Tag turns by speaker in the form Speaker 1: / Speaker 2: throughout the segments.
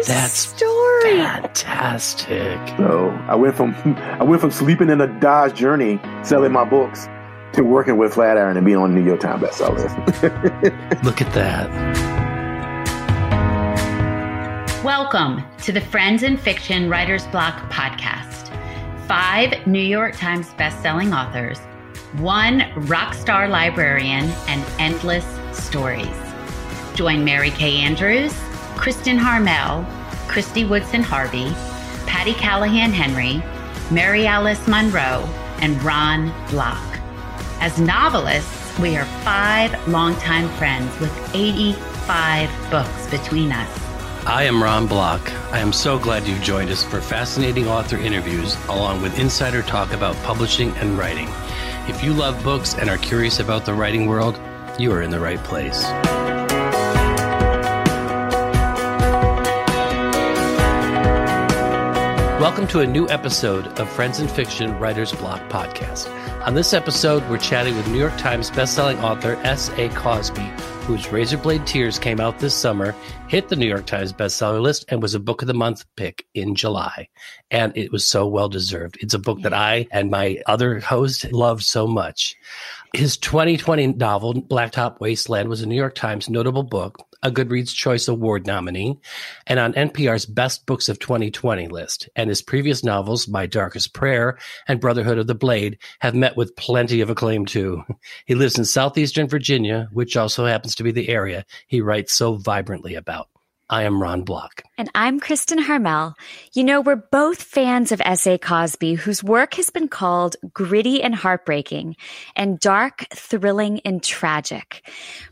Speaker 1: a
Speaker 2: That's
Speaker 1: story.
Speaker 2: Fantastic.
Speaker 3: So I went from I went from sleeping in a Dodge Journey selling my books to working with Flatiron and being on the New York Times bestseller list.
Speaker 2: Look at that.
Speaker 4: Welcome to the Friends in Fiction Writers Block podcast. Five New York Times bestselling authors, one rock star librarian, and endless stories. Join Mary Kay Andrews, Kristin Harmel, Kristy Woodson Harvey, Patti Callahan Henry, Mary Alice Monroe, and Ron Block. As novelists, we are five longtime friends with 85 books between us.
Speaker 2: I am Ron Block. I am so glad you've joined us for fascinating author interviews along with insider talk about publishing and writing. If you love books and are curious about the writing world, you are in the right place. Welcome to a new episode of Friends in Fiction Writers Block podcast. On this episode, we're chatting with New York Times bestselling author S.A. Cosby, whose Razorblade Tears came out this summer, hit the New York Times bestseller list, and was a Book of the Month pick in July. And it was so well deserved. It's a book that I and my other host loved so much. His 2020 novel, Blacktop Wasteland, was a New York Times notable book, a Goodreads Choice Award nominee, and on NPR's Best Books of 2020 list. And his previous novels, My Darkest Prayer and Brotherhood of the Blade, have met with plenty of acclaim too. He lives in southeastern Virginia, which also happens to be the area he writes so vibrantly about. I am Ron Block.
Speaker 1: And I'm Kristin Harmel. You know, we're both fans of S.A. Cosby, whose work has been called gritty and heartbreaking, and dark, thrilling, and tragic.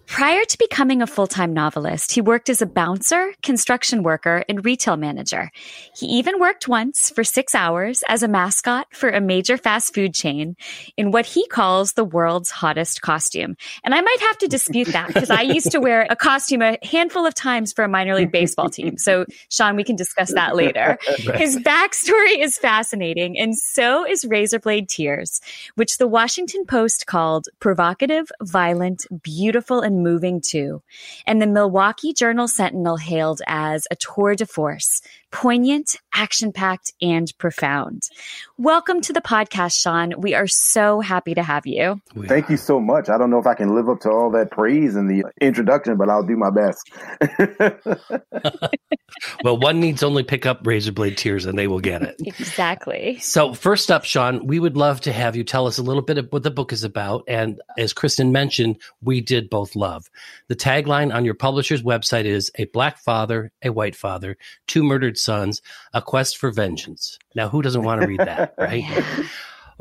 Speaker 1: Prior to becoming a full-time novelist, he worked as a bouncer, construction worker, and retail manager. He even worked once for six hours as a mascot for a major fast food chain in what he calls the world's hottest costume. And I might have to dispute that because I used to wear a costume a handful of times for a minor league baseball team. So, Shawn, we can discuss that later. His backstory is fascinating, and so is Razorblade Tears, which the Washington Post called provocative, violent, beautiful, and moving too. And the Milwaukee Journal Sentinel hailed as a tour de force, poignant, action packed, and profound. Welcome to the podcast, Shawn. We are so happy to have you.
Speaker 3: Thank you so much. I don't know if I can live up to all that praise in the introduction, but I'll do my best.
Speaker 2: Well, one needs only pick up Razorblade Tears and they will get it.
Speaker 1: Exactly.
Speaker 2: So, first up, Shawn, we would love to have you tell us a little bit of what the book is about. And as Kristin mentioned, we did both love. The tagline on your publisher's website is A Black Father, a White Father, Two Murdered Sons, A Quest for Vengeance. Now, who doesn't want to read that, right?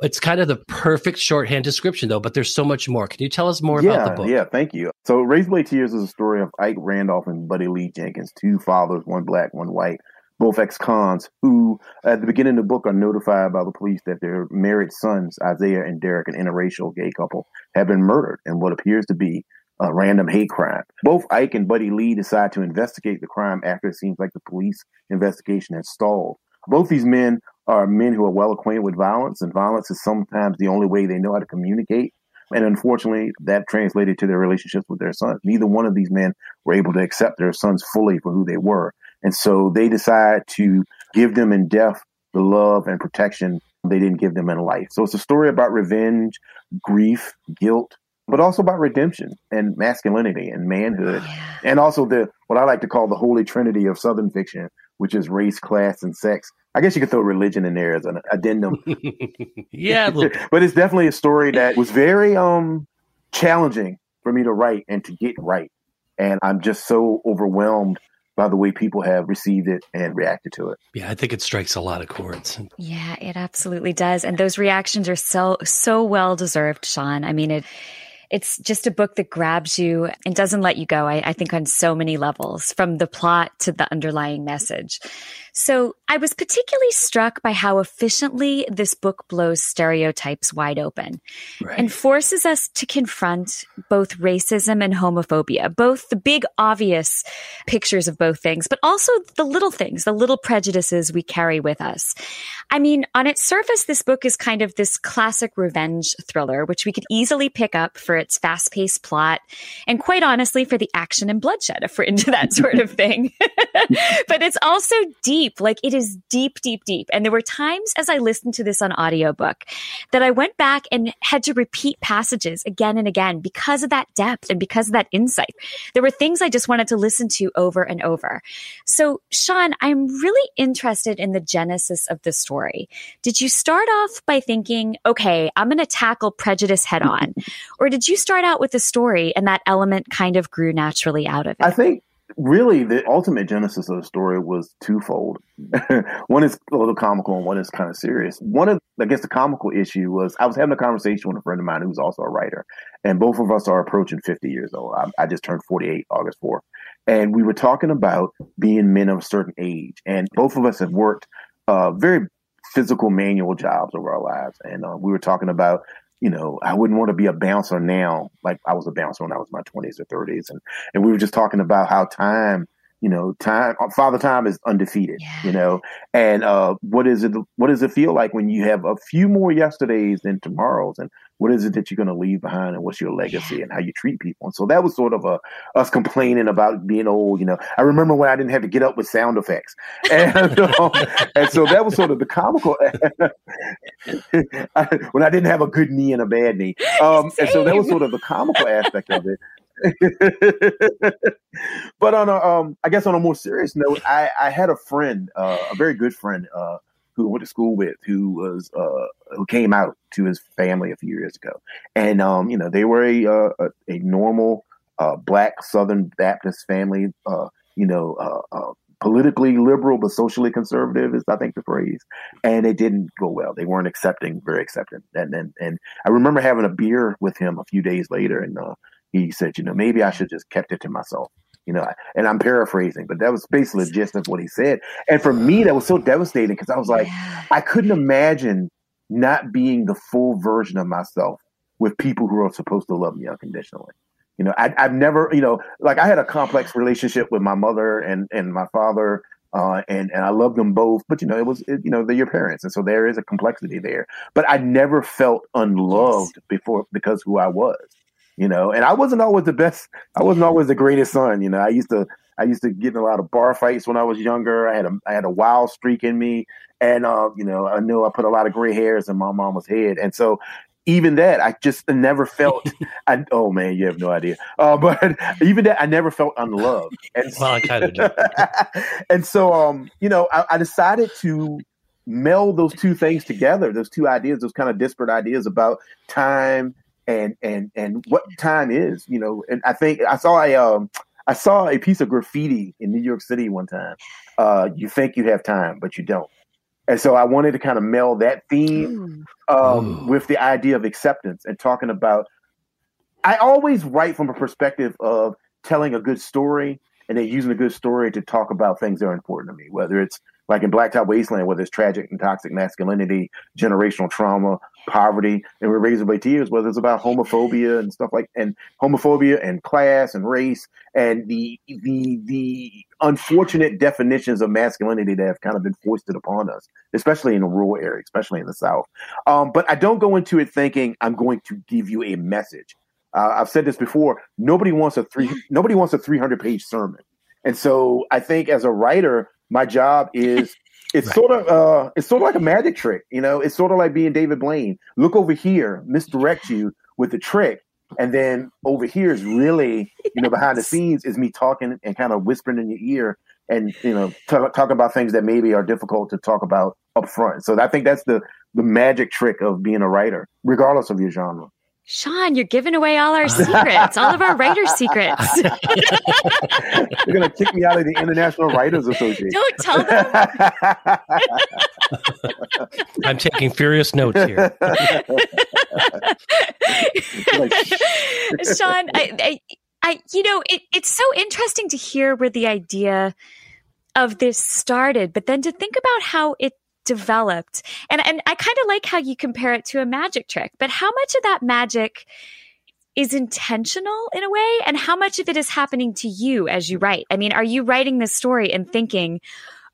Speaker 2: It's kind of the perfect shorthand description, though, but there's so much more. Can you tell us more
Speaker 3: yeah,
Speaker 2: about the book?
Speaker 3: Yeah, thank you. So Razorblade Tears is a story of Ike Randolph and Buddy Lee Jenkins, two fathers, one black, one white, both ex-cons, who at the beginning of the book are notified by the police that their married sons, Isaiah and Derek, an interracial gay couple, have been murdered in what appears to be a random hate crime. Both Ike and Buddy Lee decide to investigate the crime after it seems like the police investigation has stalled. Both these men are men who are well acquainted with violence, and violence is sometimes the only way they know how to communicate. And unfortunately, that translated to their relationships with their sons. Neither one of these men were able to accept their sons fully for who they were. And so they decide to give them in death the love and protection they didn't give them in life. So it's a story about revenge, grief, guilt, but also about redemption and masculinity and manhood.
Speaker 1: Yeah.
Speaker 3: And also the what I like to call the holy trinity of Southern fiction, which is race, class, and sex. I guess you could throw religion in there as an addendum.
Speaker 2: yeah, look,
Speaker 3: but it's definitely a story that was very um challenging for me to write and to get right. And I'm just so overwhelmed by the way people have received it and reacted to it.
Speaker 2: yeah, I think it strikes a lot of chords.
Speaker 1: Yeah, it absolutely does. And those reactions are so so well deserved, Shawn. I mean it it's just a book that grabs you and doesn't let you go, I, I think, on so many levels, from the plot to the underlying message. So I was particularly struck by how efficiently this book blows stereotypes wide open right. and forces us to confront both racism and homophobia, both the big obvious pictures of both things, but also the little things, the little prejudices we carry with us. I mean, on its surface, this book is kind of this classic revenge thriller, which we could easily pick up for its fast paced plot and quite honestly for the action and bloodshed if we're into that sort of thing. but it's also deep, like it is deep, deep, deep. And there were times as I listened to this on audiobook that I went back and had to repeat passages again and again because of that depth and because of that insight. There were things I just wanted to listen to over and over. So, Shawn, I'm really interested in the genesis of the story. Did you start off by thinking, okay, I'm going to tackle prejudice head on? or did you start out with the story and that element kind of grew naturally out of it?
Speaker 3: I think really the ultimate genesis of the story was twofold. one is a little comical and one is kind of serious. One of, I guess, the comical issue was I was having a conversation with a friend of mine who's also a writer, and both of us are approaching 50 years old. I, I just turned 48 August 4th. And we were talking about being men of a certain age. And both of us have worked uh, very physical manual jobs over our lives. And uh, we were talking about you know, I wouldn't want to be a bouncer now, like I was a bouncer when I was in my twenties or thirties, and and we were just talking about how time, you know, time, Father Time is undefeated, yeah. you know, and uh, what is it? What does it feel like when you have a few more yesterdays than tomorrows, and what is it that you're going to leave behind and what's your legacy and how you treat people? And so that was sort of a us complaining about being old you know. I remember when i didn't have to get up with sound effects. And, um, and so that was sort of the comical when i didn't have a good knee and a bad knee. Um, and so that was sort of the comical aspect of it. But on a, um, I guess on a more serious note, I, I had a friend, uh, a very good friend, uh, who I went to school with, who was uh, who came out to his family a few years ago, and um, you know they were a uh, a, a, normal uh, black Southern Baptist family, uh, you know, uh, uh, politically liberal but socially conservative is I think the phrase, and it didn't go well. They weren't accepting, very accepting, and and and I remember having a beer with him a few days later, and he said, you know, maybe I should just kept it to myself you know, and I'm paraphrasing, but that was basically the gist of what he said. And for me, that was so devastating because I was like, yeah. I couldn't imagine not being the full version of myself with people who are supposed to love me unconditionally. You know, I, have never, you know, like I had a complex relationship with my mother and and my father, uh, and and I love them both. But you know, it was, it, you know, they're your parents, and so there is a complexity there. But I never felt unloved yes. before because who I was you know. And I wasn't always the best. I wasn't always the greatest son, you know. I used to I used to get in a lot of bar fights when I was younger. I had a I had a wild streak in me, and uh, you know, I knew I put a lot of gray hairs in my mama's head, and so. Even that, I just never felt. I, oh man, you have no idea. Uh, but even that, I never felt unloved. And
Speaker 2: well, I kind of do.
Speaker 3: and so, um, you know, I, I decided to meld those two things together, those two ideas, those kind of disparate ideas about time and and and what time is, you know. And I think I saw a um, I saw a piece of graffiti in New York City one time. Uh, you think you have time, but you don't. And so I wanted to kind of meld that theme um, with the idea of acceptance and talking about. I always write from a perspective of telling a good story and then using a good story to talk about things that are important to me, whether it's like in Blacktop Wasteland, whether it's tragic and toxic masculinity, generational trauma, poverty, and Razorblade Tears, whether it's about homophobia and stuff like and homophobia and class and race and the the the unfortunate definitions of masculinity that have kind of been foisted upon us, especially in the rural area, especially in the South. Um, but I don't go into it thinking I'm going to give you a message. Uh, I've said this before. Nobody wants a three. Nobody wants a 300 page sermon. And so I think as a writer, my job is it's right. sort of uh, it's sort of like a magic trick, you know. It's sort of like being David Blaine. Look over here, misdirect you with the trick, and then over here is really, you know, behind the scenes is me talking and kind of whispering in your ear, and you know, talk, talk about things that maybe are difficult to talk about up front. So I think that's the the magic trick of being a writer, regardless of your genre.
Speaker 1: Shawn, you're giving away all our secrets, all of our writers' secrets.
Speaker 3: They're going to kick me out of the International Writers Association.
Speaker 1: Don't tell them.
Speaker 2: I'm taking furious notes here.
Speaker 1: Shawn, I, I, I, you know, it, it's so interesting to hear where the idea of this started, but then to think about how it developed. And and I kind of like how you compare it to a magic trick, but how much of that magic is intentional in a way and how much of it is happening to you as you write? I mean, are you writing this story and thinking,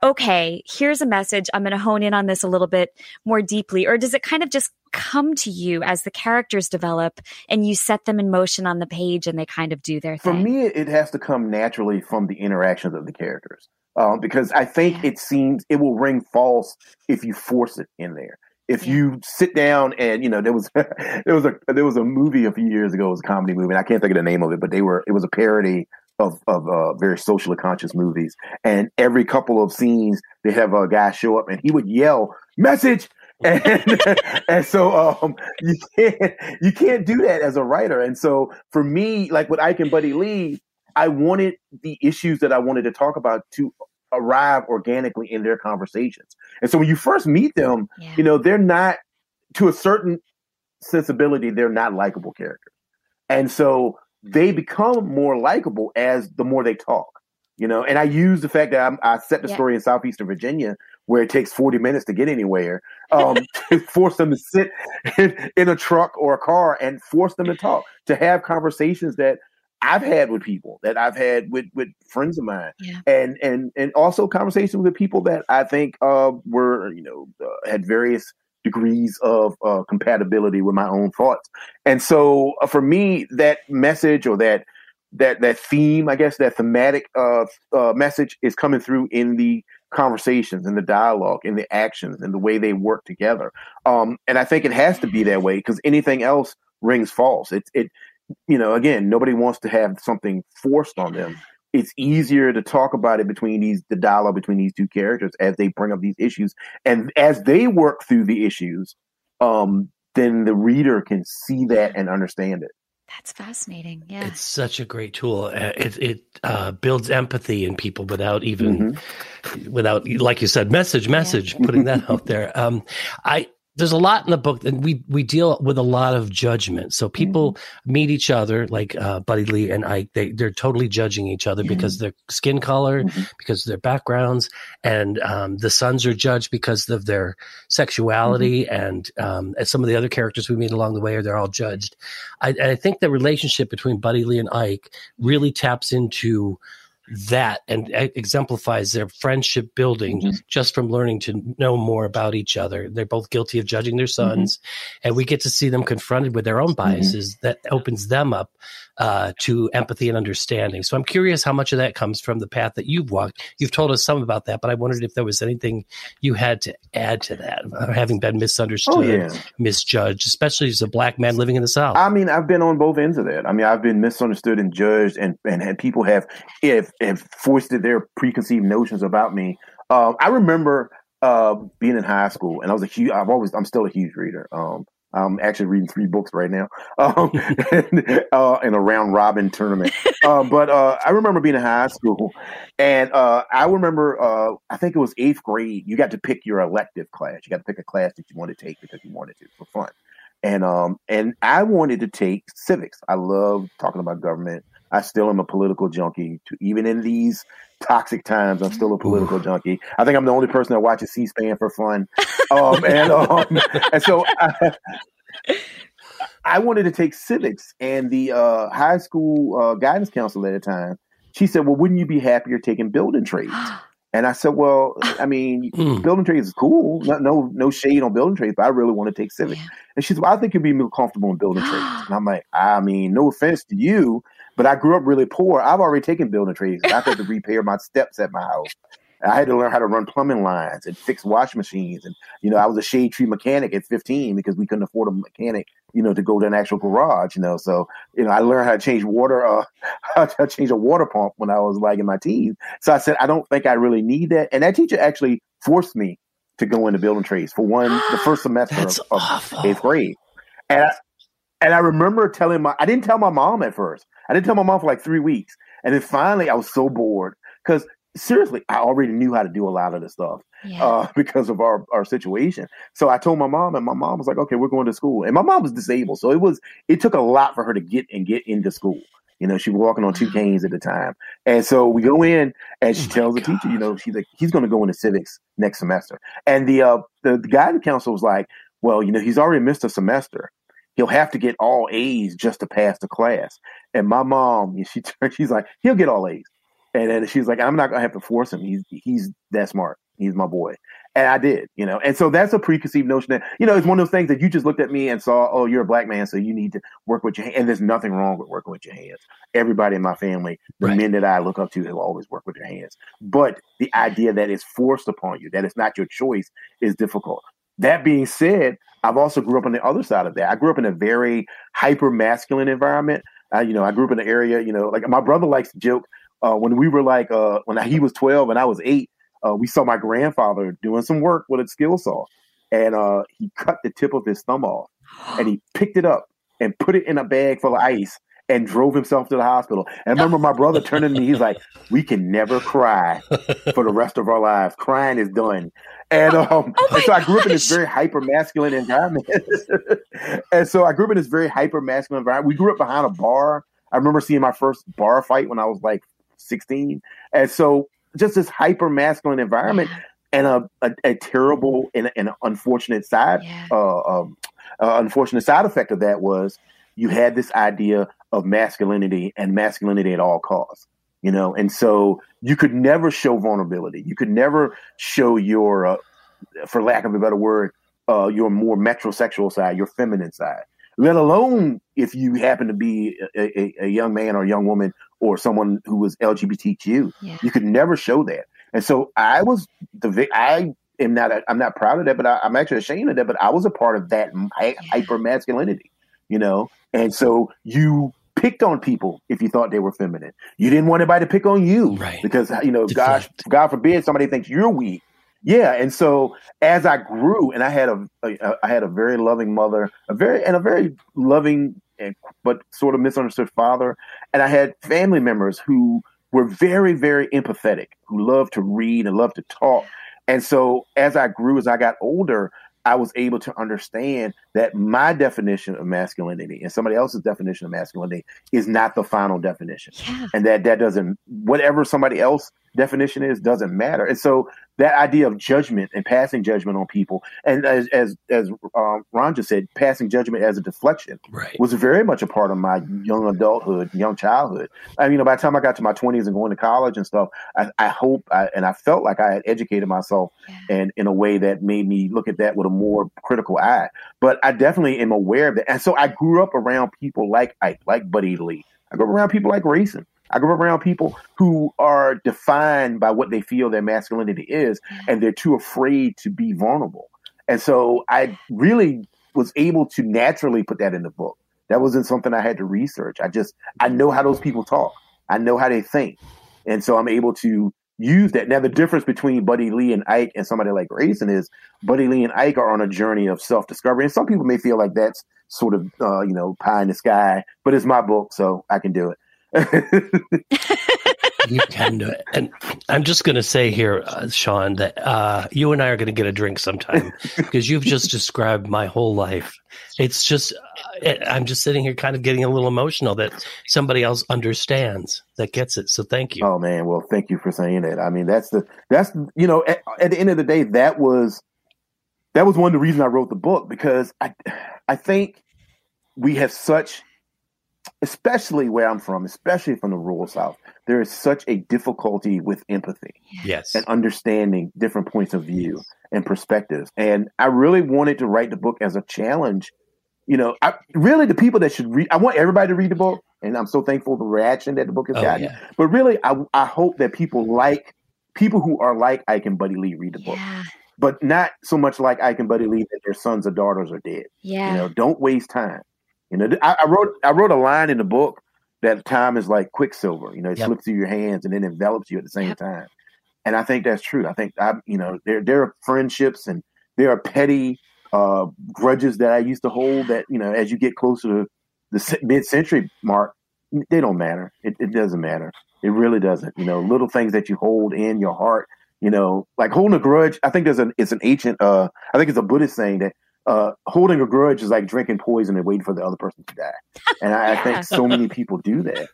Speaker 1: okay, here's a message. I'm going to hone in on this a little bit more deeply. Or does it kind of just come to you as the characters develop and you set them in motion on the page and they kind of do their thing?
Speaker 3: For me, it has to come naturally from the interactions of the characters. Um, because I think it seems it will ring false if you force it in there. If you sit down and you know there was there was a there was a movie a few years ago, it was a comedy movie, and I can't think of the name of it, but they were it was a parody of of uh, very socially conscious movies. And every couple of scenes, they have a guy show up and he would yell, "Message!" and and so um, you can't you can't do that as a writer. And so for me, like with Ike and Buddy Lee, I wanted the issues that I wanted to talk about to arrive organically in their conversations. And so when you first meet them, yeah. you know, they're not to a certain sensibility, they're not likable characters. And so they become more likable as the more they talk. You know, and I use the fact that I'm, i set the yeah. story in southeastern Virginia, where it takes 40 minutes to get anywhere, um, to force them to sit in, in a truck or a car and force them to talk, to have conversations that I've had with people that I've had with with friends of mine, yeah. and and and also conversations with people that I think uh, were you know uh, had various degrees of uh, compatibility with my own thoughts. And so uh, for me, that message or that that that theme, I guess, that thematic uh, uh, message is coming through in the conversations, in the dialogue, in the actions, and the way they work together. Um, and I think it has to be that way because anything else rings false. It it you know again, nobody wants to have something forced on them. It's easier to talk about it between these the dialogue between these two characters as they bring up these issues. And as they work through the issues um then the reader can see that and understand it.
Speaker 1: That's fascinating. Yeah.
Speaker 2: It's such a great tool. Uh, it, it uh, builds empathy in people without even mm-hmm. without like you said message message yeah. putting that out there. Um i there's a lot in the book and we we deal with a lot of judgment so people mm-hmm. meet each other like uh, buddy lee and ike they, they're totally judging each other mm-hmm. because their skin color mm-hmm. because of their backgrounds and um, the sons are judged because of their sexuality mm-hmm. and um, some of the other characters we meet along the way are they're all judged I, I think the relationship between buddy lee and ike really taps into that and exemplifies their friendship building mm-hmm. just from learning to know more about each other. They're both guilty of judging their mm-hmm. sons, mm-hmm. and we get to see them confronted with their own mm-hmm. biases mm-hmm. that opens them up uh, to empathy and understanding. So I'm curious how much of that comes from the path that you've walked. You've told us some about that, but I wondered if there was anything you had to add to that, uh, having been misunderstood, oh, yeah. misjudged, especially as a black man living in the South.
Speaker 3: I mean, I've been on both ends of that. I mean, I've been misunderstood and judged, and and had people have if have foisted their preconceived notions about me. Um, I remember uh, being in high school, and I was a huge. I've always. I'm still a huge reader. Um, I'm actually reading three books right now, um, and, uh, in a round robin tournament. uh, but uh, I remember being in high school, and uh, I remember uh, I think it was eighth grade. You got to pick your elective class. You got to pick a class that you wanted to take because you wanted to for fun. And um, and I wanted to take civics. I love talking about government. I still am a political junkie. To, even in these toxic times, I'm still a political Ooh. junkie. I think I'm the only person that watches C-SPAN for fun. Um, and um, and so I, I, wanted to take civics, and the uh, high school uh, guidance counselor at the time, she said, "Well, wouldn't you be happier taking building trades?" And I said, "Well, I mean, mm. building trades is cool. No, no, no shade on building trades, but I really want to take civics." Yeah. And she said, "Well, I think you'd be more comfortable in building trades." And I'm like, "I mean, no offense to you, but I grew up really poor. I've already taken building trades. I had to repair my steps at my house. I had to learn how to run plumbing lines and fix wash machines. And, you know, I was a shade tree mechanic at 15 because we couldn't afford a mechanic, you know, to go to an actual garage, you know. So, you know, I learned how to change water, uh, how to change a water pump when I was like in my teens. So I said, I don't think I really need that. And that teacher actually forced me to go into building trades for one, the first semester of, of eighth grade. And I, and I remember telling my, I didn't tell my mom at first. I didn't tell my mom for like three weeks. And then finally I was so bored because seriously, I already knew how to do a lot of the stuff yeah. uh, because of our, our situation. So I told my mom, and my mom was like, "Okay, we're going to school." And my mom was disabled, so it was it took a lot for her to get and get into school. You know, she was walking on two canes at the time. And so we go in and she oh tells the God. teacher, you know, she's like, he's going to go into civics next semester. And the, uh, the, the guidance counselor was like, well, you know, he's already missed a semester. He'll have to get all A's just to pass the class. And my mom, she she's like, he'll get all A's. And then she's like, I'm not gonna have to force him. He's he's that smart. He's my boy. And I did, you know. And so that's a preconceived notion that, you know, it's one of those things that you just looked at me and saw, oh, you're a black man, so you need to work with your hands. And there's nothing wrong with working with your hands. Everybody in my family, the right. men that I look up to, have always worked with their hands. But the idea that it's forced upon you, that it's not your choice, is difficult. That being said, I've also grew up on the other side of that. I grew up in a very hyper masculine environment. I, you know, I grew up in the area, you know, like my brother likes to joke uh, when we were like, uh, when he was 12 and I was eight, uh, we saw my grandfather doing some work with a skill saw, and uh, he cut the tip of his thumb off, and he picked it up and put it in a bag full of ice and drove himself to the hospital. And I remember my brother turning to me, he's like, "We can never cry for the rest of our lives. Crying is done." And, um, oh so I grew up in this very hyper masculine environment. and so I grew up in this very hyper masculine environment. We grew up behind a bar. I remember seeing my first bar fight when I was like 16. And so just this hyper masculine environment and a, a, a terrible and, and unfortunate side yeah. uh, um, uh, unfortunate side effect of that was you had this idea of masculinity and masculinity at all costs you know and so you could never show vulnerability you could never show your uh, for lack of a better word uh, your more metrosexual side your feminine side let alone if you happen to be a, a, a young man or a young woman or someone who was LGBTQ. Yeah. You could never show that. And so I was the I am not I'm not proud of that, but I, am actually ashamed of that. But I was a part of that yeah. hyper masculinity, you know. And so you picked on people if you thought they were feminine. You didn't want anybody to pick on you,
Speaker 2: right?
Speaker 3: Because you know, God, God forbid somebody thinks you're weak. Yeah, and so as I grew, and I had a, a I had a very loving mother, a very and a very loving and but sort of misunderstood father, and I had family members who were very very empathetic, who loved to read and loved to talk, and so as I grew, as I got older, I was able to understand that my definition of masculinity and somebody else's definition of masculinity is not the final definition, yeah. and that that doesn't whatever somebody else definition is doesn't matter. And so that idea of judgment and passing judgment on people, and as as as uh, Ron just said, passing judgment as a deflection
Speaker 2: right.
Speaker 3: was very much a part of my young adulthood, young childhood. I mean, you know, by the time I got to my twenties and going to college and stuff, I, I hope I, and I felt like I had educated myself yeah. and in a way that made me look at that with a more critical eye. But I definitely am aware of that, and so I grew up around people like Ike, like Buddy Lee. I grew up around people like Grayson. I grew up around people who are defined by what they feel their masculinity is, and they're too afraid to be vulnerable. And so I really was able to naturally put that in the book. That wasn't something I had to research. I just I know how those people talk. I know how they think. And so I'm able to use that. Now the difference between Buddy Lee and Ike and somebody like Grayson is Buddy Lee and Ike are on a journey of self-discovery. And some people may feel like that's sort of uh, you know, pie in the sky, but it's my book, so I can do it
Speaker 2: you can do it. And I'm just going to say here, uh, Shawn, that uh, you and I are going to get a drink sometime because you've just described my whole life. It's just, uh, I'm just sitting here kind of getting a little emotional that somebody else understands that gets it. So thank you.
Speaker 3: Oh man, well, thank you for saying that. I mean, that's the that's you know, at, at the end of the day, that was that was one of the reasons I wrote the book because I I think we have such especially where I'm from, especially from the rural South, there is such a difficulty with empathy.
Speaker 2: Yes.
Speaker 3: And understanding different points of view and perspectives. And I really wanted to write the book as a challenge. You know, I really the people that should read I want everybody to read the book. And I'm so thankful the reaction that the book has oh, gotten. Yeah. But really I I hope that people like people who are like Ike and Buddy Lee read the book. Yeah. But not so much like Ike and Buddy Lee that their sons or daughters are dead.
Speaker 1: Yeah.
Speaker 3: You know, don't waste time. You know, I, I, wrote I wrote a line in the book that time is like quicksilver. You know, it yep. slips through your hands and then envelops you at the same yep. time. And I think that's true. I think I, you know, there there are friendships and there are petty uh, grudges that I used to hold that you know, as you get closer to the mid century mark, they don't matter. It, it doesn't matter. It really doesn't. You know, little things that you hold in your heart. You know, like holding a grudge. I think there's an it's an ancient. Uh, I think it's a Buddhist saying that uh, holding a grudge is like drinking poison and waiting for the other person to die. And I, yeah. I think so many people do that.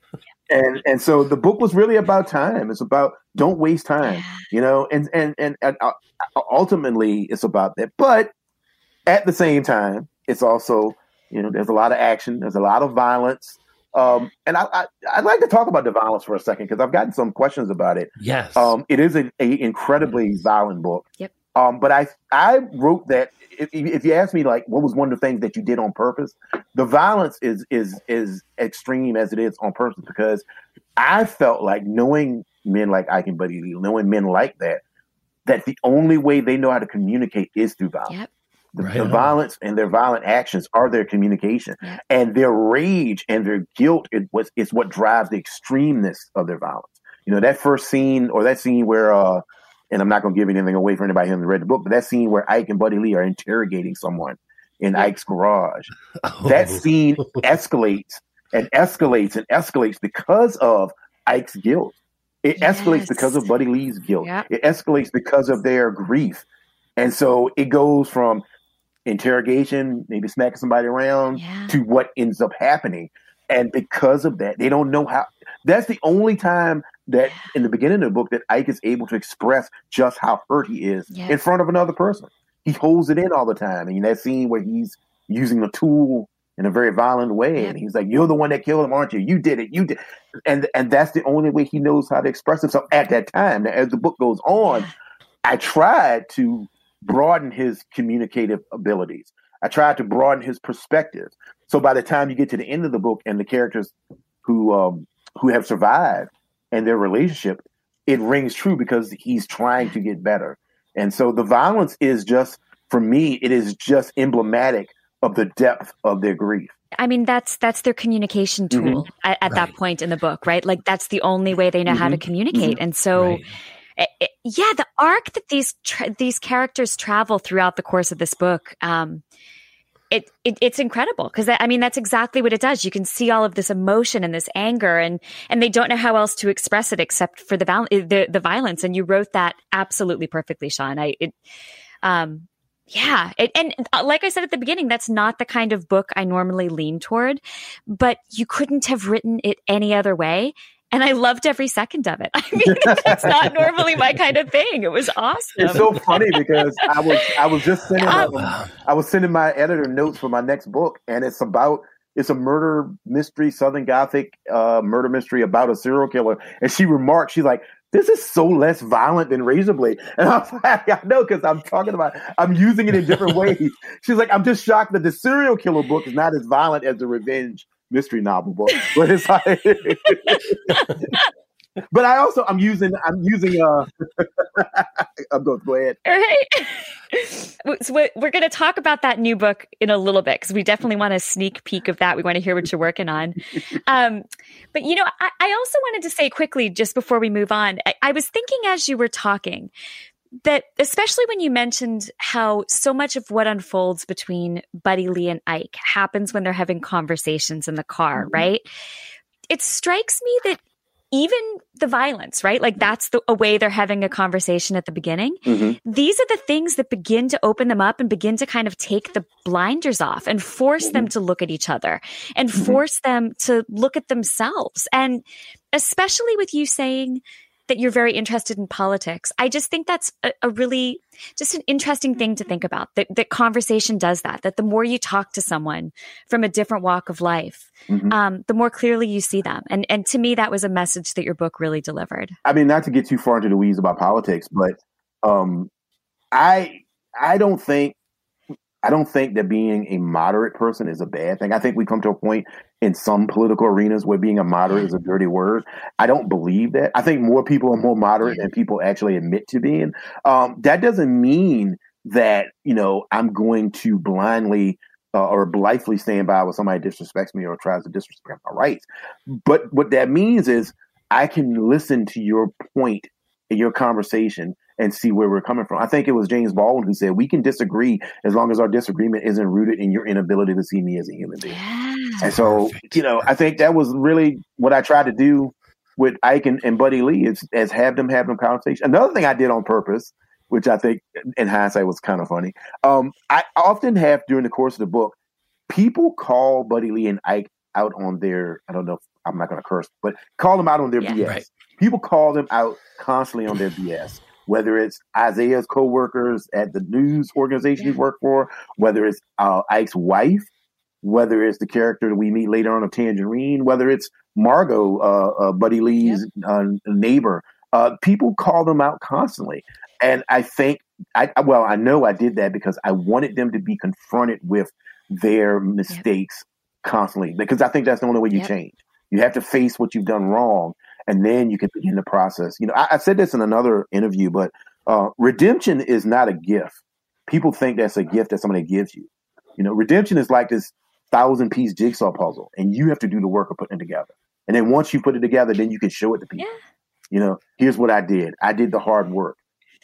Speaker 3: And and so the book was really about time. It's about don't waste time, you know. And and and, and uh, ultimately, it's about that. But at the same time, it's also you know there's a lot of action, there's a lot of violence. Um, and I, I would like to talk about the violence for a second because I've gotten some questions about it.
Speaker 2: Yes,
Speaker 3: um, it is a, a incredibly violent book.
Speaker 1: Yep.
Speaker 3: Um, but I I wrote that if, if you ask me like what was one of the things that you did on purpose, the violence is is is extreme as it is on purpose because I felt like knowing men like Ike and Buddy Lee, knowing men like that, that the only way they know how to communicate is through violence.
Speaker 1: Yep.
Speaker 3: The, right the violence and their violent actions are their communication, yep. and their rage and their guilt is what is what drives the extremeness of their violence. You know that first scene or that scene where uh, and I'm not going to give anything away for anybody who hasn't read the book, but that scene where Ike and Buddy Lee are interrogating someone in Ike's garage, oh. that scene escalates and escalates and escalates because of Ike's guilt. It yes. escalates because of Buddy Lee's guilt. Yep. It escalates because of their grief. And so it goes from interrogation, maybe smacking somebody around, yeah. to what ends up happening. And because of that, they don't know how. That's the only time that in the beginning of the book that Ike is able to express just how hurt he is yeah. in front of another person. He holds it in all the time. And that scene where he's using a tool in a very violent way, yeah. and he's like, "You're the one that killed him, aren't you? You did it. You did." And and that's the only way he knows how to express himself at that time. Now, as the book goes on. I tried to broaden his communicative abilities. I tried to broaden his perspective. So by the time you get to the end of the book and the characters who um, who have survived and their relationship, it rings true because he's trying to get better. And so the violence is just, for me, it is just emblematic of the depth of their grief.
Speaker 1: I mean, that's that's their communication mm-hmm. tool mm-hmm. at, at right. that point in the book, right? Like that's the only way they know mm-hmm. how to mm-hmm. communicate. Mm-hmm. And so, right. it, it, yeah, the arc that these tra- these characters travel throughout the course of this book, um, it, it, it's incredible because I mean that's exactly what it does. You can see all of this emotion and this anger, and and they don't know how else to express it except for the val- the, the violence. And you wrote that absolutely perfectly, Shawn. I it, um, yeah, it, and uh, like I said at the beginning, that's not the kind of book I normally lean toward, but you couldn't have written it any other way and I loved every second of it. I mean, that's not normally my kind of thing. It was awesome.
Speaker 3: It's so funny because I was I was just sending um, I was sending my editor notes for my next book, and it's about it's a murder mystery, Southern Gothic uh, murder mystery about a serial killer. And she remarked, she's like, "This is so less violent than Razorblade," and I was like, "I know," because I'm talking about I'm using it in different ways. She's like, "I'm just shocked that the serial killer book is not as violent as the Revenge." Mystery novel book, but it's like. but I also I'm using I'm using uh I'm going go ahead.
Speaker 1: All right. So we're going to talk about that new book in a little bit because we definitely want a sneak peek of that. We want to hear what you're working on. Um, but you know, I, I, also wanted to say quickly just before we move on. I, I was thinking as you were talking that especially when you mentioned how so much of what unfolds between Buddy Lee and Ike happens when they're having conversations in the car, mm-hmm. right? It strikes me that even the violence, right? Like that's the a way they're having a conversation at the beginning. Mm-hmm. These are the things that begin to open them up and begin to kind of take the blinders off and force mm-hmm. them to look at each other and mm-hmm. force them to look at themselves. And especially with you saying that you're very interested in politics. I just think that's a, a, really just an interesting thing to think about. That that conversation does that. That the more you talk to someone from a different walk of life, mm-hmm. um, the more clearly you see them. And and to me, that was a message that your book really delivered.
Speaker 3: I mean, not to get too far into the weeds about politics, but um, I I don't think I don't think that being a moderate person is a bad thing. I think we come to a point in some political arenas where being a moderate is a dirty word. I don't believe that. I think more people are more moderate than people actually admit to being. Um, that doesn't mean that you know I'm going to blindly uh, or blithely stand by when somebody disrespects me or tries to disrespect my rights. But what that means is I can listen to your point in your conversation and see where we're coming from. I think it was James Baldwin who said, We can disagree as long as our disagreement isn't rooted in your inability to see me as a human being. And so, you know, I think that was really what I tried to do with Ike and, and Buddy Lee is, is have them have them conversation. Another thing I did on purpose which I think in hindsight was kind of funny. Um, I often have during the course of the book, people call Buddy Lee and Ike out on their, I don't know, if, I'm not going to curse, but call them out on their yeah, BS. Right. People call them out constantly on their BS, whether it's Isaiah's coworkers at the news organization yeah. he worked for, whether it's uh, Ike's wife, whether it's the character that we meet later on of Tangerine, whether it's Margot, uh, uh, Buddy Lee's yep. Uh, neighbor. Uh, people call them out constantly. And I think, I well, I know I did that because I wanted them to be confronted with their mistakes constantly because I think that's the only way you change. You have to face what you've done wrong, and then you can begin the process. You know, I, I said this in another interview, but uh, redemption is not a gift. People think that's a gift that somebody gives you. You know, redemption is like this thousand piece jigsaw puzzle, and you have to do the work of putting it together. And then once you put it together, then you can show it to people. Yeah. You know, here's what I did. I did the hard work,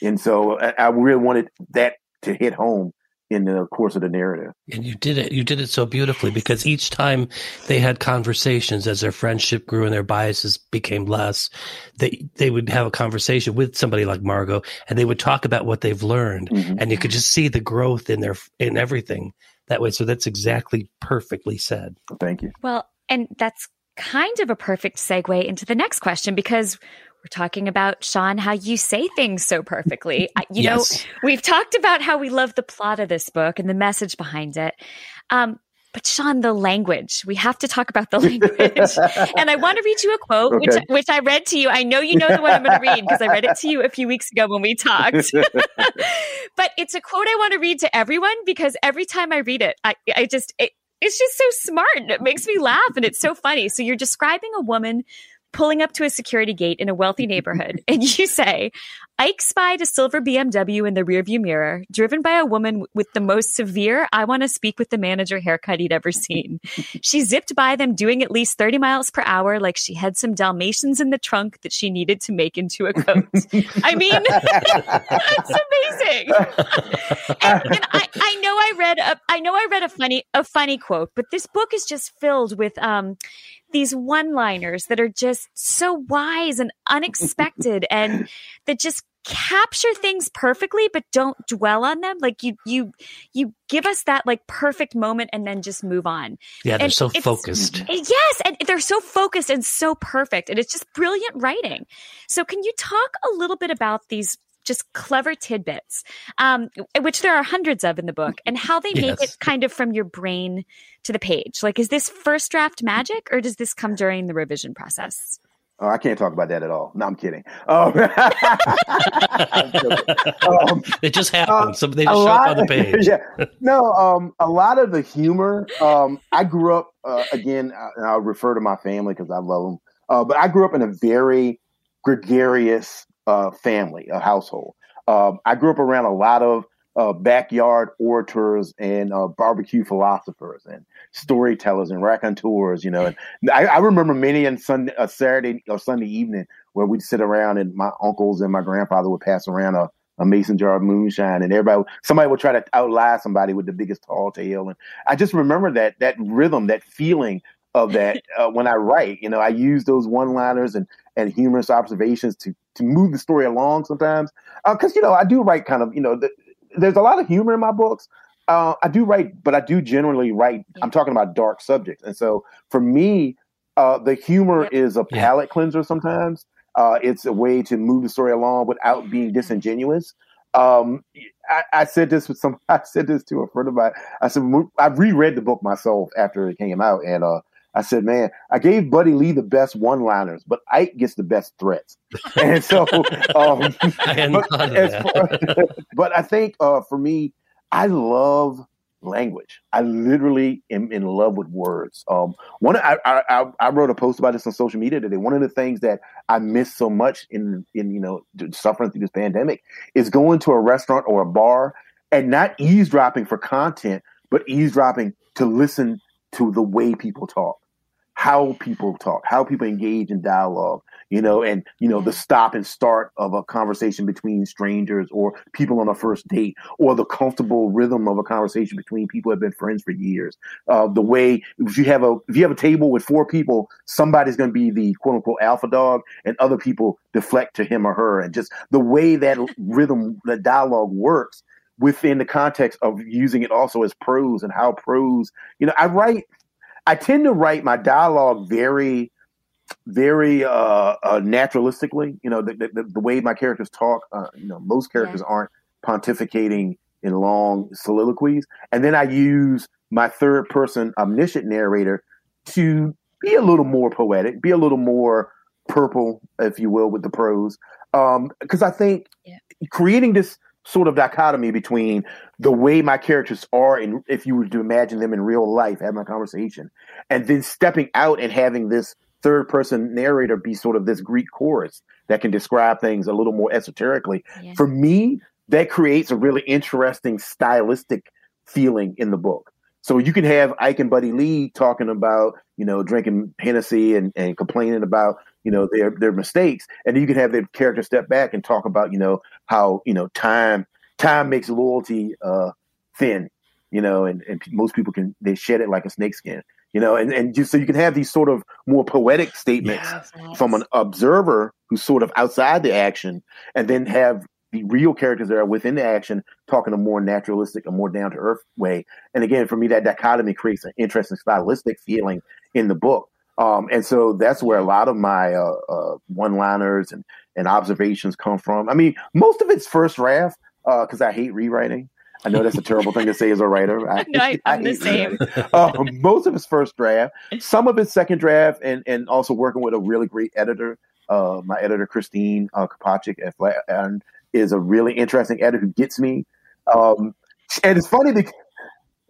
Speaker 3: and so I, I really wanted that to hit home in the course of the narrative.
Speaker 2: And you did it. You did it so beautifully because each time they had conversations as their friendship grew and their biases became less, they they would have a conversation with somebody like Margot and they would talk about what they've learned mm-hmm. and you could just see the growth in their in everything that way. So that's exactly perfectly said.
Speaker 3: Thank you.
Speaker 1: Well, and that's kind of a perfect segue into the next question because we're talking about Shawn how you say things so perfectly. you yes. know, we've talked about how we love the plot of this book and the message behind it. Um, but Shawn, the language, we have to talk about the language. and I want to read you a quote, okay. which, which I read to you. I know you know the one I'm going to read because I read it to you a few weeks ago when we talked. but it's a quote I want to read to everyone because every time I read it, I, I just, it, it's just so smart and it makes me laugh and it's so funny. So you're describing a woman pulling up to a security gate in a wealthy neighborhood and you say, Ike spied a silver BMW in the rearview mirror, driven by a woman with the most severe, I want to speak with the manager haircut he'd ever seen. She zipped by them doing at least 30 miles per hour, like she had some Dalmatians in the trunk that she needed to make into a coat. I mean, that's amazing. and, and I, I, know I read a, I know I read a funny, a funny quote, but this book is just filled with, um, these one liners that are just so wise and unexpected and that just capture things perfectly but don't dwell on them. Like you you you give us that like perfect moment and then just move on.
Speaker 2: Yeah they're and so focused.
Speaker 1: Eh, yes and they're so focused and so perfect and it's just brilliant writing. So can you talk a little bit about these just clever tidbits, um, which there are hundreds of in the book, and how they yes. make it kind of from your brain to the page. Like, is this first draft magic, or does this come during the revision process?
Speaker 3: Oh, I can't talk about that at all. No, I'm kidding. Um,
Speaker 2: um, it just happens. Uh, so they just show lot, up on the page.
Speaker 3: yeah. No, um, a lot of the humor. Um, I grew up uh, again, uh, and I'll refer to my family because I love them. Uh, but I grew up in a very gregarious uh, family, a household. Um, I grew up around a lot of uh, backyard orators and uh, barbecue philosophers and storytellers and raconteurs. You know, and I, I remember many on Sunday, a Saturday or Sunday evening where we'd sit around and my uncles and my grandfather would pass around a, a mason jar of moonshine, and everybody, somebody would try to outlie somebody with the biggest tall tale. And I just remember that that rhythm, that feeling of that uh, when I write. You know, I use those one-liners and and humorous observations to to move the story along sometimes. Because uh, you know, I do write kind of you know, the, there's a lot of humor in my books. Uh, I do write, but I do generally write. I'm talking about dark subjects, and so for me, uh, the humor is a palate yeah. cleanser. Sometimes uh, it's a way to move the story along without being disingenuous. Um, I, I, said this with some. I said this to a friend of mine. I said I reread the book myself after it came out, and uh, I said, man, I gave Buddy Lee the best one liners, but Ike gets the best threats. And so, um, but, far, but, I think uh, for me, I love language. I literally am in love with words. Um, one, I, I, I wrote a post about this on social media today. One of the things that I miss so much in, in you know, suffering through this pandemic is going to a restaurant or a bar and not eavesdropping for content, but eavesdropping to listen to the way people talk how people talk, how people engage in dialogue. you know, and you know the stop and start of a conversation between strangers or people on a first date, or the comfortable rhythm of a conversation between people who have been friends for years. Uh, the way if you have a if you have a table with four people, somebody's going to be the quote unquote alpha dog, and other people deflect to him or her, and just the way that rhythm, that dialogue works within the context of using it also as prose and how prose. You know, I write. I tend to write my dialogue very very uh, uh, naturalistically. You know, the, the, the, way my characters talk. Uh, you know, most characters yeah. aren't pontificating in long soliloquies, and then I use my third person omniscient narrator to be a little more poetic, be a little more purple, if you will, with the prose. Because um, I think yeah. creating this sort of dichotomy between the way my characters are and if you were to imagine them in real life having a conversation and then stepping out and having this third person narrator be sort of this Greek chorus that can describe things a little more esoterically. Yeah. For me, that creates a really interesting stylistic feeling in the book. So you can have Ike and Buddy Lee talking about, you know, drinking Hennessy and, and complaining about, you know, their their mistakes. And you can have their character step back and talk about, you know, how, you know, time time makes loyalty uh thin, you know, and, and most people can they shed it like a snakeskin you know, and, and just so you can have these sort of more poetic statements yes. from an observer who's sort of outside the action, and then have the real characters that are within the action talking a more naturalistic, a more down to earth way. And again, for me, that dichotomy creates an interesting stylistic feeling in the book. Um, and so that's where a lot of my uh, uh, one liners and, and observations come from. I mean, most of it's first draft because uh, I hate rewriting. I know that's a terrible thing to say as a writer.
Speaker 1: I, no, I, am the same.
Speaker 3: uh, most of his first draft, some of his second draft, and and also working with a really great editor. Uh, my editor Christine uh, Kopprasch at Flat, and is a really interesting editor who gets me. Um, and it's funny because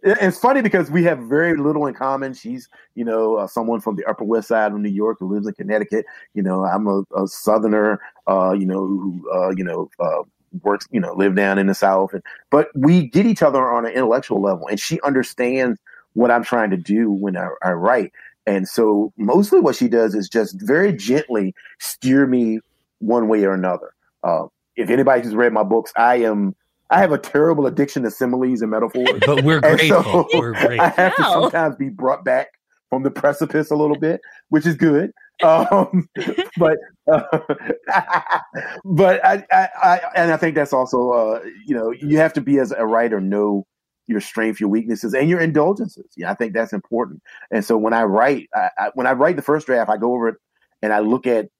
Speaker 3: it's funny because we have very little in common. She's, you know, uh, someone from the Upper West Side of New York who lives in Connecticut. You know, I'm a, a Southerner. Uh, you know, who, uh, you know, uh, works, you know, live down in the South. And, but we get each other on an intellectual level, and she understands what I'm trying to do when I, I write. And so mostly what she does is just very gently steer me one way or another. If anybody who's read my books, I am I have a terrible addiction to similes and metaphors.
Speaker 2: But we're grateful. So we're grateful.
Speaker 3: I have to sometimes be brought back from the precipice a little bit, which is good. Um, but uh, but I, I, I, and I think that's also uh, you know you have to be as a writer know your strengths, your weaknesses, and your indulgences. Yeah, I think that's important. And so when I write, I, I, when I write the first draft, I go over it and I look at it,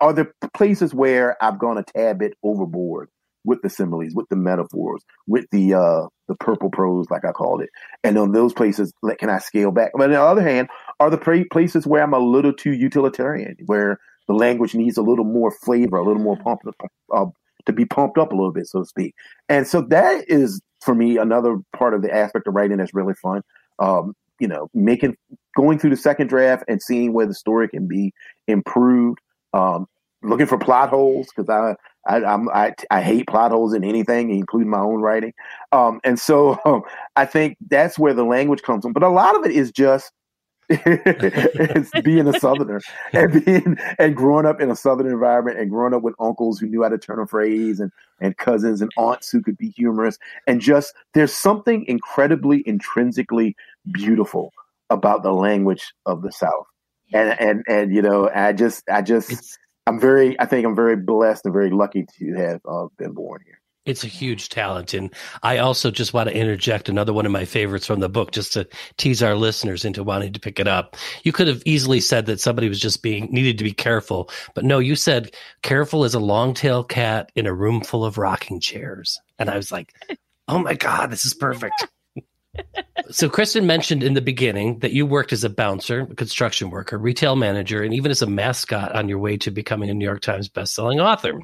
Speaker 3: are there places where I've gone a tad bit overboard with the similes, with the metaphors, with the uh, the purple prose, like I called it. And on those places, like, can I scale back? But on the other hand, are the places where I'm a little too utilitarian, where the language needs a little more flavor, a little more pumped uh, to be pumped up a little bit, so to speak. And so that is for me another part of the aspect of writing that's really fun. Um, you know, making going through the second draft and seeing where the story can be improved. Um, looking for plot holes because I I, I, I hate plot holes in anything, including my own writing. Um, and so um, I think that's where the language comes from. But a lot of it is just it's being a southerner and being and growing up in a southern environment and growing up with uncles who knew how to turn a phrase and and cousins and aunts who could be humorous and just there's something incredibly intrinsically beautiful about the language of the south and and and you know i just i just it's, I'm very, I think I'm very blessed and very lucky to have uh, been born here.
Speaker 2: It's a huge talent. And I also just want to interject another one of my favorites from the book just to tease our listeners into wanting to pick it up. You could have easily said that somebody was just being needed to be careful, but no, you said careful as a long tailed cat in a room full of rocking chairs. And I was like, oh my God, this is perfect so Kristin mentioned in the beginning that you worked as a bouncer, a construction worker, retail manager, and even as a mascot on your way to becoming a New York Times bestselling author.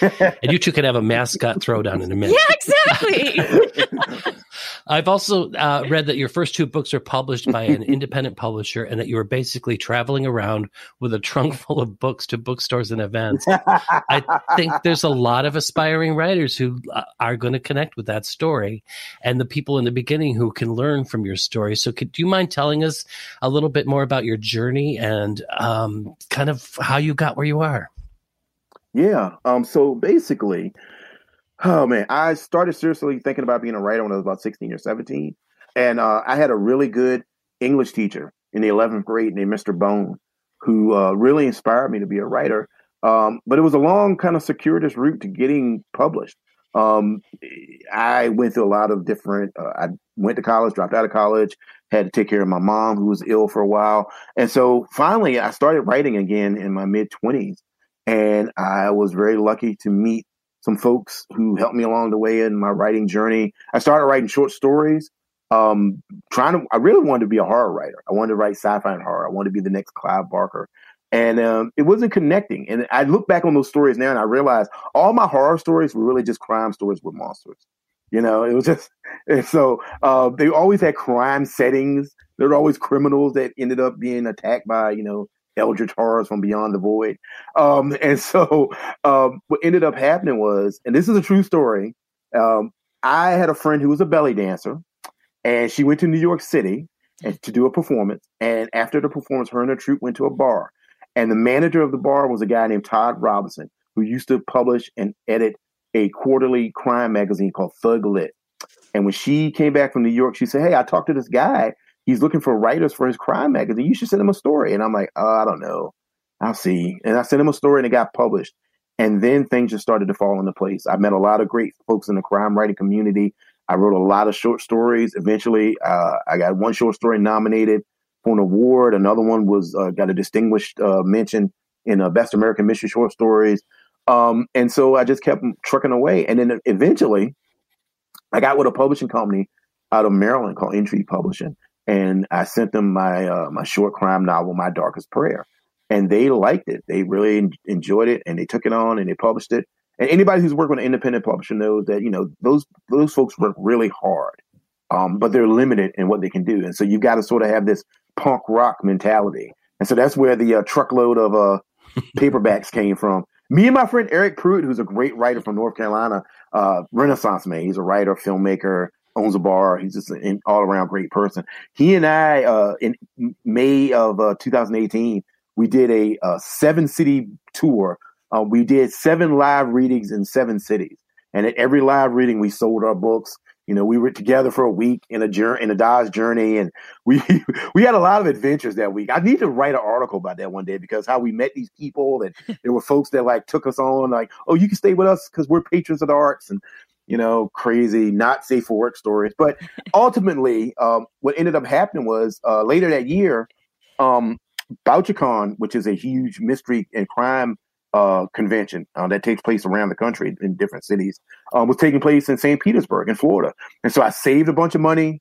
Speaker 2: And you two can have a mascot throwdown in a minute.
Speaker 1: Yeah, exactly.
Speaker 2: I've also uh, read that your first two books are published by an independent publisher and that you were basically traveling around with a trunk full of books to bookstores and events. I think there's a lot of aspiring writers who uh, are going to connect with that story and the people in the beginning who can learn from your story. So, could do you mind telling us a little bit more about your journey and um, kind of how you got where you are?
Speaker 3: Yeah. Um. So basically, oh man, I started seriously thinking about being a writer when I was about sixteen or seventeen, and uh, I had a really good English teacher in the eleventh grade named Mr. Bone, who uh, really inspired me to be a writer. Um, but it was a long, kind of circuitous route to getting published. Um, I went through a lot of different. Uh, I went to college, dropped out of college, had to take care of my mom who was ill for a while, and so finally I started writing again in my mid twenties. And I was very lucky to meet some folks who helped me along the way in my writing journey. I started writing short stories. Um, trying to, I really wanted to be a horror writer. I wanted to write sci-fi and horror. I wanted to be the next Clive Barker. And um, it wasn't connecting. And I look back on those stories now and I realize all my horror stories were really just crime stories with monsters. You know, it was just, so uh, they always had crime settings. There were always criminals that ended up being attacked by, you know, eldritch horrors from beyond the void. Um, and so um, what ended up happening was, and this is a true story. Um, I had a friend who was a belly dancer, and she went to New York City and, to do a performance. And after the performance, her and her troupe went to a bar. And the manager of the bar was a guy named Todd Robinson, who used to publish and edit a quarterly crime magazine called Thug Lit. And when she came back from New York, she said, Hey, I talked to this guy he's looking for writers for his crime magazine. You should send him a story. And I'm like, oh, I don't know. I'll see. And I sent him a story and it got published. And then things just started to fall into place. I met a lot of great folks in the crime writing community. I wrote a lot of short stories. Eventually, uh, I got one short story nominated for an award. Another one was uh, got a distinguished uh, mention in uh, Best American Mystery Short Stories. Um, and so I just kept trucking away. And then eventually, I got with a publishing company out of Maryland called Intrigue Publishing and I sent them my uh, my short crime novel, My Darkest Prayer, and they liked it. They really en- enjoyed it, and they took it on and they published it. And anybody who's worked with an independent publisher knows that you know those those folks work really hard, um, but they're limited in what they can do, and so you've got to sort of have this punk rock mentality. And so that's where the uh, truckload of uh, paperbacks came from. Me and my friend Eryk Pruitt, who's a great writer from North Carolina, uh, Renaissance man. He's a writer, filmmaker, owns a bar. He's just an all around great person. He and I, uh, in May of uh, 2018, we did a, a seven city tour. Uh, we did seven live readings in seven cities, and at every live reading, we sold our books. You know, we were together for a week in a journey, in a Dodge journey, and we we had a lot of adventures that week. I need to write an article about that one day because how we met these people, and there were folks that like took us on, like, oh, you can stay with us because we're patrons of the arts, and you know, crazy, not safe for work stories. But ultimately, um, what ended up happening was uh, later that year, um, BoucherCon, which is a huge mystery and crime uh, convention uh, that takes place around the country in different cities, um, was taking place in St. Petersburg in Florida. And so I saved a bunch of money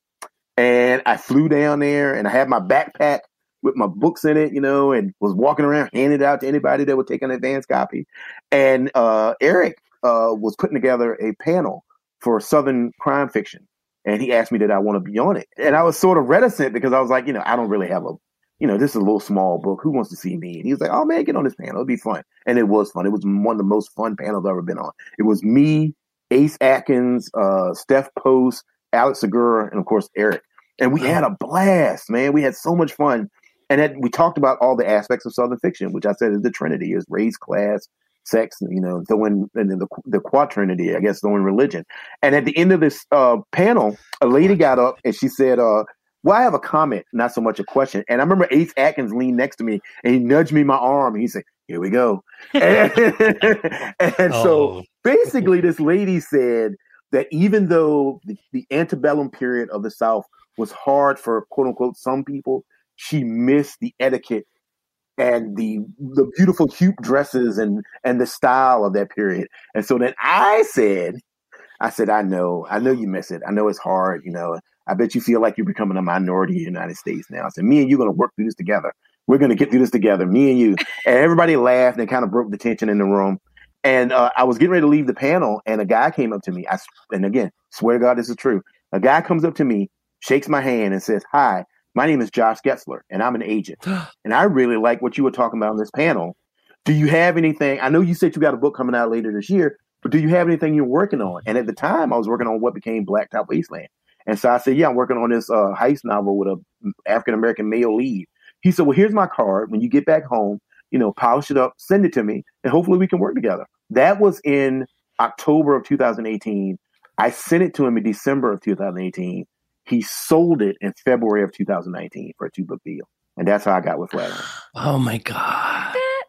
Speaker 3: and I flew down there and I had my backpack with my books in it, you know, and was walking around handing it out to anybody that would take an advance copy. And uh, Eryk uh, was putting together a panel for Southern crime fiction, and he asked me did I want to be on it, and I was sort of reticent because I was like, you know, I don't really have a, you know, this is a little small book. Who wants to see me? And he was like, oh man, get on this panel. It'll be fun, and it was fun. It was one of the most fun panels I've ever been on. It was me, Ace Atkins, uh, Steph Post, Alex Segura, and of course Eryk. And we had a blast, man. We had so much fun. And then we talked about all the aspects of Southern fiction, which I said is the Trinity is race, class, sex, you know, throwing and then the the quaternity, I guess, throwing religion. And at the end of this uh, panel, a lady got up and she said, uh, "Well, I have a comment, not so much a question." And I remember Ace Atkins leaned next to me and he nudged me my arm and he said, "Here we go." and, and oh. so basically, this lady said that even though the, the antebellum period of the South was hard for quote unquote some people, she missed the etiquette and the the beautiful cute dresses and and the style of that period. And so then I said, I said, I know, I know you miss it. I know it's hard. You know, I bet you feel like you're becoming a minority in the United States now. I said, me and you are going to work through this together. We're going to get through this together, me and you. And everybody laughed and kind of broke the tension in the room. And uh, I was getting ready to leave the panel, and a guy came up to me. I, and again, swear to God, this is true. A guy comes up to me, shakes my hand, and says, Hi, my name is Josh Getzler, and I'm an agent. and I really like what you were talking about on this panel. Do you have anything? I know you said you got a book coming out later this year, but do you have anything you're working on? And at the time, I was working on what became Blacktop Wasteland. And so I said, Yeah, I'm working on this uh, heist novel with a African American male lead. He said, Well, here's my card. When you get back home, you know, polish it up, send it to me, and hopefully we can work together. That was in October of 2018. I sent it to him in December of 2018. He sold it in February of 2019 for a two book deal. And that's how I got with Flatiron.
Speaker 2: Oh my God.
Speaker 1: That,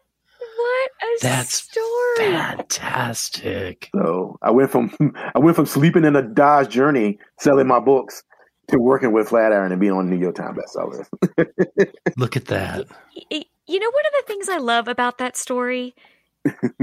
Speaker 1: what a
Speaker 2: That's
Speaker 1: story.
Speaker 2: fantastic.
Speaker 3: So I went from I went from sleeping in a Dodge Journey selling my books to working with Flatiron and being on New York Times bestsellers.
Speaker 2: Look at that.
Speaker 1: You know, one of the things I love about that story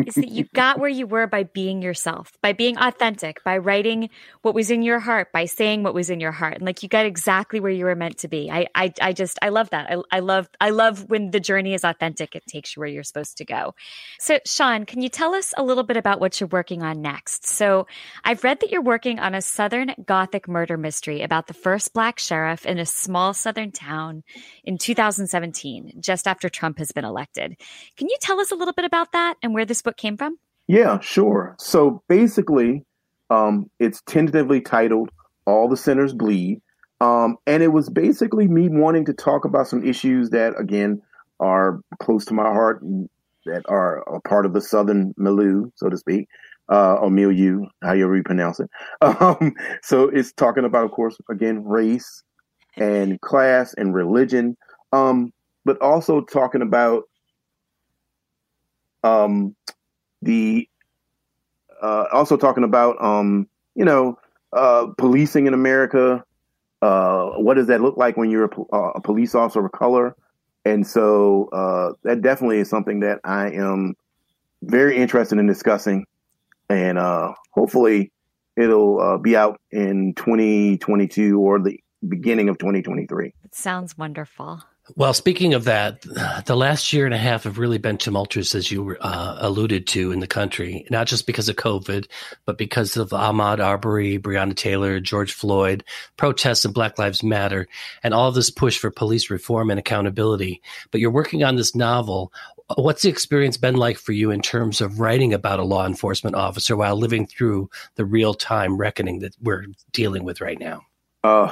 Speaker 1: is that you got where you were by being yourself, by being authentic, by writing what was in your heart, by saying what was in your heart. And like you got exactly where you were meant to be. I I, I just I love that. I, I love I love when the journey is authentic, it takes you where you're supposed to go. So Shawn, can you tell us a little bit about what you're working on next? So I've read that you're working on a Southern Gothic murder mystery about the first black sheriff in a small Southern town in 2017, just after Trump has been elected. Can you tell us a little bit about that and where this book came from?
Speaker 3: Yeah, sure. So basically, um, it's tentatively titled All the Sinners Bleed. Um, and it was basically me wanting to talk about some issues that, again, are close to my heart that are a part of the Southern milieu, so to speak, uh, or milieu, however you pronounce it. Um, so it's talking about, of course, again, race and class and religion, um, but also talking about um, the uh, also talking about um, you know uh, policing in America. Uh, what does that look like when you're a, uh, a police officer of color? And so uh, that definitely is something that I am very interested in discussing, and uh, hopefully it'll be out in 2022 or the beginning of 2023.
Speaker 1: It sounds wonderful.
Speaker 2: Well, speaking of that, the last year and a half have really been tumultuous, as you uh, alluded to, in the country. Not just because of COVID, but because of Ahmaud Arbery, Breonna Taylor, George Floyd, protests and Black Lives Matter, and all this push for police reform and accountability. But you're working on this novel. What's the experience been like for you in terms of writing about a law enforcement officer while living through the real time reckoning that we're dealing with right now?
Speaker 3: Uh,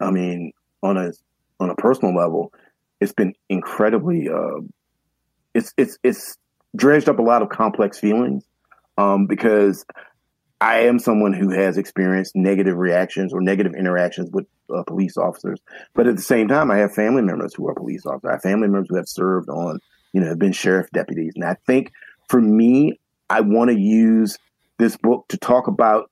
Speaker 3: I mean, on a on a personal level, it's been incredibly. Uh, it's it's it's dredged up a lot of complex feelings um, because I am someone who has experienced negative reactions or negative interactions with uh, police officers, but at the same time, I have family members who are police officers. I have family members who have served on, you know, have been sheriff deputies, and I think for me, I want to use this book to talk about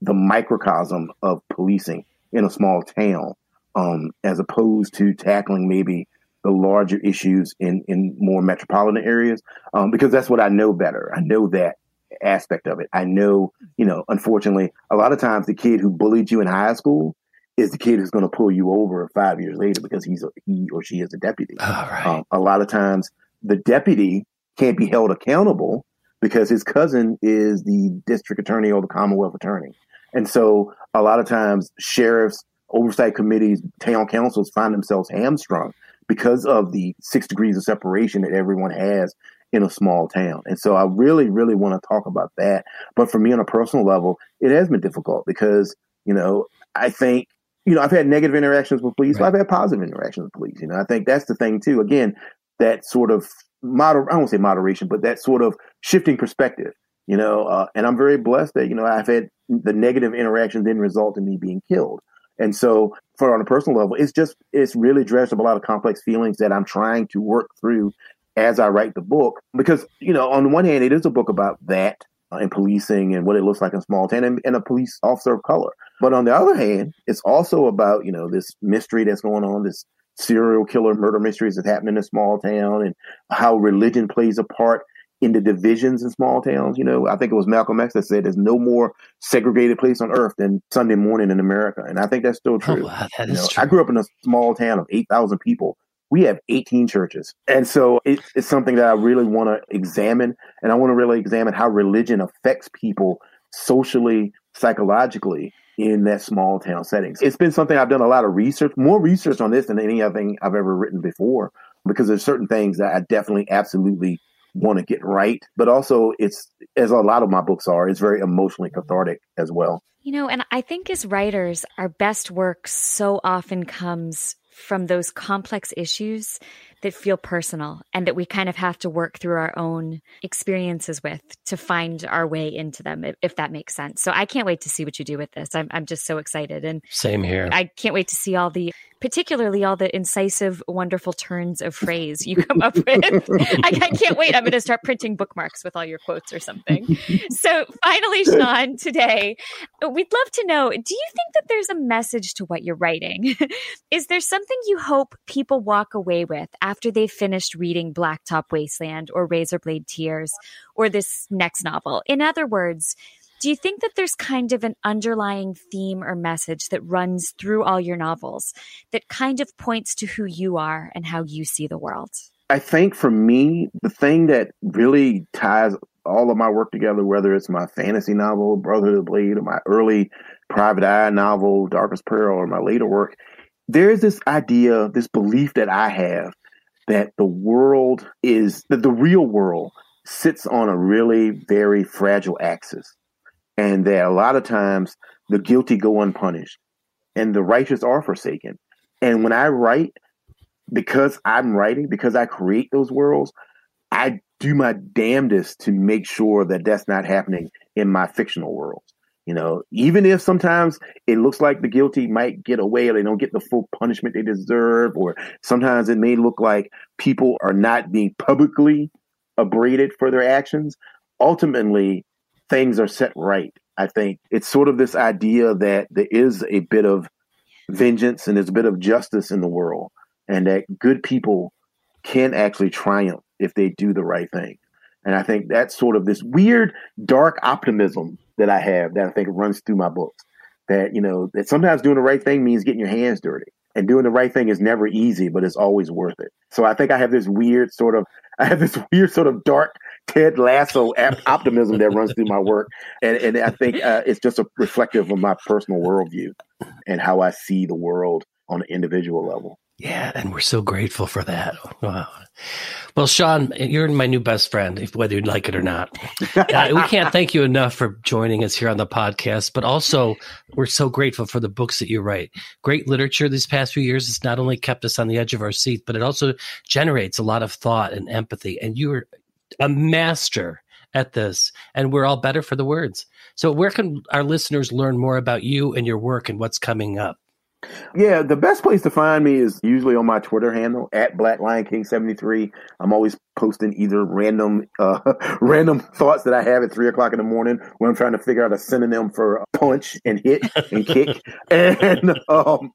Speaker 3: the microcosm of policing in a small town, um, as opposed to tackling maybe the larger issues in, in more metropolitan areas, um, because that's what I know better. I know that aspect of it. I know, you know, unfortunately, a lot of times the kid who bullied you in high school is the kid who's going to pull you over five years later because he's a, he or she is a deputy.
Speaker 2: Right.
Speaker 3: Um, a lot of times the deputy can't be held accountable because his cousin is the district attorney or the Commonwealth attorney. And so a lot of times sheriffs, oversight committees, town councils find themselves hamstrung because of the six degrees of separation that everyone has in a small town. And so I really, really want to talk about that. But for me on a personal level, it has been difficult because, you know, I think, you know, I've had negative interactions with police, but
Speaker 2: Right.
Speaker 3: I've had positive interactions with police. You know, I think that's the thing too. Again, that sort of moder I don't say moderation, but that sort of shifting perspective. You know, uh, and I'm very blessed that, you know, I've had the negative interaction didn't result in me being killed. And so for on a personal level, it's just it's really dredged up a lot of complex feelings that I'm trying to work through as I write the book. Because, you know, on the one hand, it is a book about that uh, and policing and what it looks like in small town and, and a police officer of color. But on the other hand, it's also about, you know, this mystery that's going on, this serial killer murder mysteries that happen in a small town and how religion plays a part in the divisions in small towns. You know, I think it was Malcolm X that said there's no more segregated place on earth than Sunday morning in America. And I think that's still
Speaker 2: Oh,
Speaker 3: true.
Speaker 2: wow, that is
Speaker 3: know,
Speaker 2: true.
Speaker 3: I grew up in a small town of 8,000 people we have 18 churches. And so it, it's something that I really want to examine. And I want to really examine how religion affects people socially, psychologically in that small town settings. It's been something I've done a lot of research, more research on this than anything I've ever written before, because there's certain things that I definitely absolutely want to get right. But also it's as a lot of my books are, it's very emotionally cathartic as well.
Speaker 1: You know, and I think as writers, our best work so often comes from those complex issues that feel personal and that we kind of have to work through our own experiences with to find our way into them, if, if, that makes sense. So I can't wait to see what you do with this. I'm, I'm just so excited. And
Speaker 2: same here.
Speaker 1: I can't wait to see all the particularly all the incisive, wonderful turns of phrase you come up with. I, I, can't wait. I'm going to start printing bookmarks with all your quotes or something. so, finally, Shawn, today, we'd love to know do you think that there's a message to what you're writing? Is there something you hope people walk away with after they've finished reading Blacktop Wasteland or Razorblade Tears or this next novel? In other words, do you think that there's kind of an underlying theme or message that runs through all your novels that kind of points to who you are and how you see the world?
Speaker 3: I think for me, the thing that really ties all of my work together, whether it's my fantasy novel, Brotherhood of the Blade, or my early private eye novel, Darkest Prayer, or my later work, there's this idea, this belief that I have that the world is, that the real world sits on a really very fragile axis and that a lot of times the guilty go unpunished and the righteous are forsaken. And when I write, because I'm writing, because I create those worlds, I do my damnedest to make sure that that's not happening in my fictional worlds. You know, even if sometimes it looks like the guilty might get away or they don't get the full punishment they deserve, or sometimes it may look like people are not being publicly abraded for their actions. Ultimately, things are set right. I think it's sort of this idea that there is a bit of vengeance and there's a bit of justice in the world, and that good people can actually triumph if they do the right thing. And I think that's sort of this weird, dark optimism that I have that I think runs through my books. That, you know, that sometimes doing the right thing means getting your hands dirty. And doing the right thing is never easy, but it's always worth it. So I think I have this weird sort of, I have this weird sort of dark Ted Lasso optimism that runs through my work, and and I think uh, it's just a reflective of my personal worldview and how I see the world on an individual level.
Speaker 2: Yeah, and we're so grateful for that. Wow. Well, Shawn, you're my new best friend, if, whether you like it or not. Uh, we can't thank you enough for joining us here on the podcast, but also we're so grateful for the books that you write. Great literature these past few years has not only kept us on the edge of our seat, but it also generates a lot of thought and empathy. And you are a master at this, and we're all better for the words. So, where can our listeners learn more about you and your work and what's coming up?
Speaker 3: Yeah, the best place to find me is usually on my Twitter handle at Black Lion King seventy three. I'm always posting either random uh, random thoughts that I have at three o'clock in the morning when I'm trying to figure out a synonym for punch and hit and kick. And um,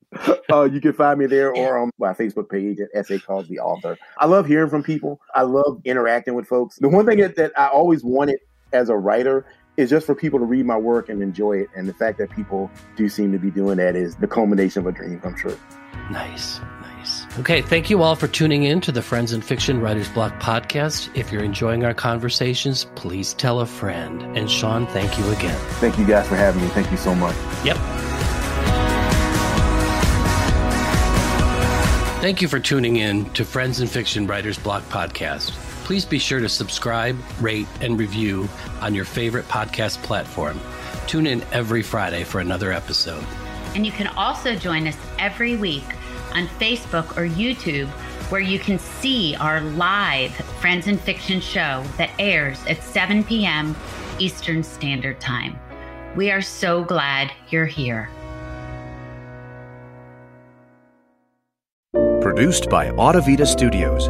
Speaker 3: uh, you can find me there or on my Facebook page at SA the Author. I love hearing from people. I love interacting with folks. The one thing that, that I always wanted as a writer is just for people to read my work and enjoy it. And the fact that people do seem to be doing that is the culmination of a dream come true.
Speaker 2: Nice. Nice. Okay. Thank you all for tuning in to the Friends and Fiction Writers Block podcast. If you're enjoying our conversations, please tell a friend. And Shawn, thank you again.
Speaker 3: Thank you guys for having me. Thank you so much.
Speaker 2: Yep. Thank you for tuning in to Friends and Fiction Writers Block podcast please be sure to subscribe, rate, and review on your favorite podcast platform. Tune in every Friday for another episode.
Speaker 4: And you can also join us every week on Facebook or YouTube, where you can see our live Friends and Fiction show that airs at 7 p.m. Eastern Standard Time. We are so glad you're here.
Speaker 5: Produced by Audavita Studios.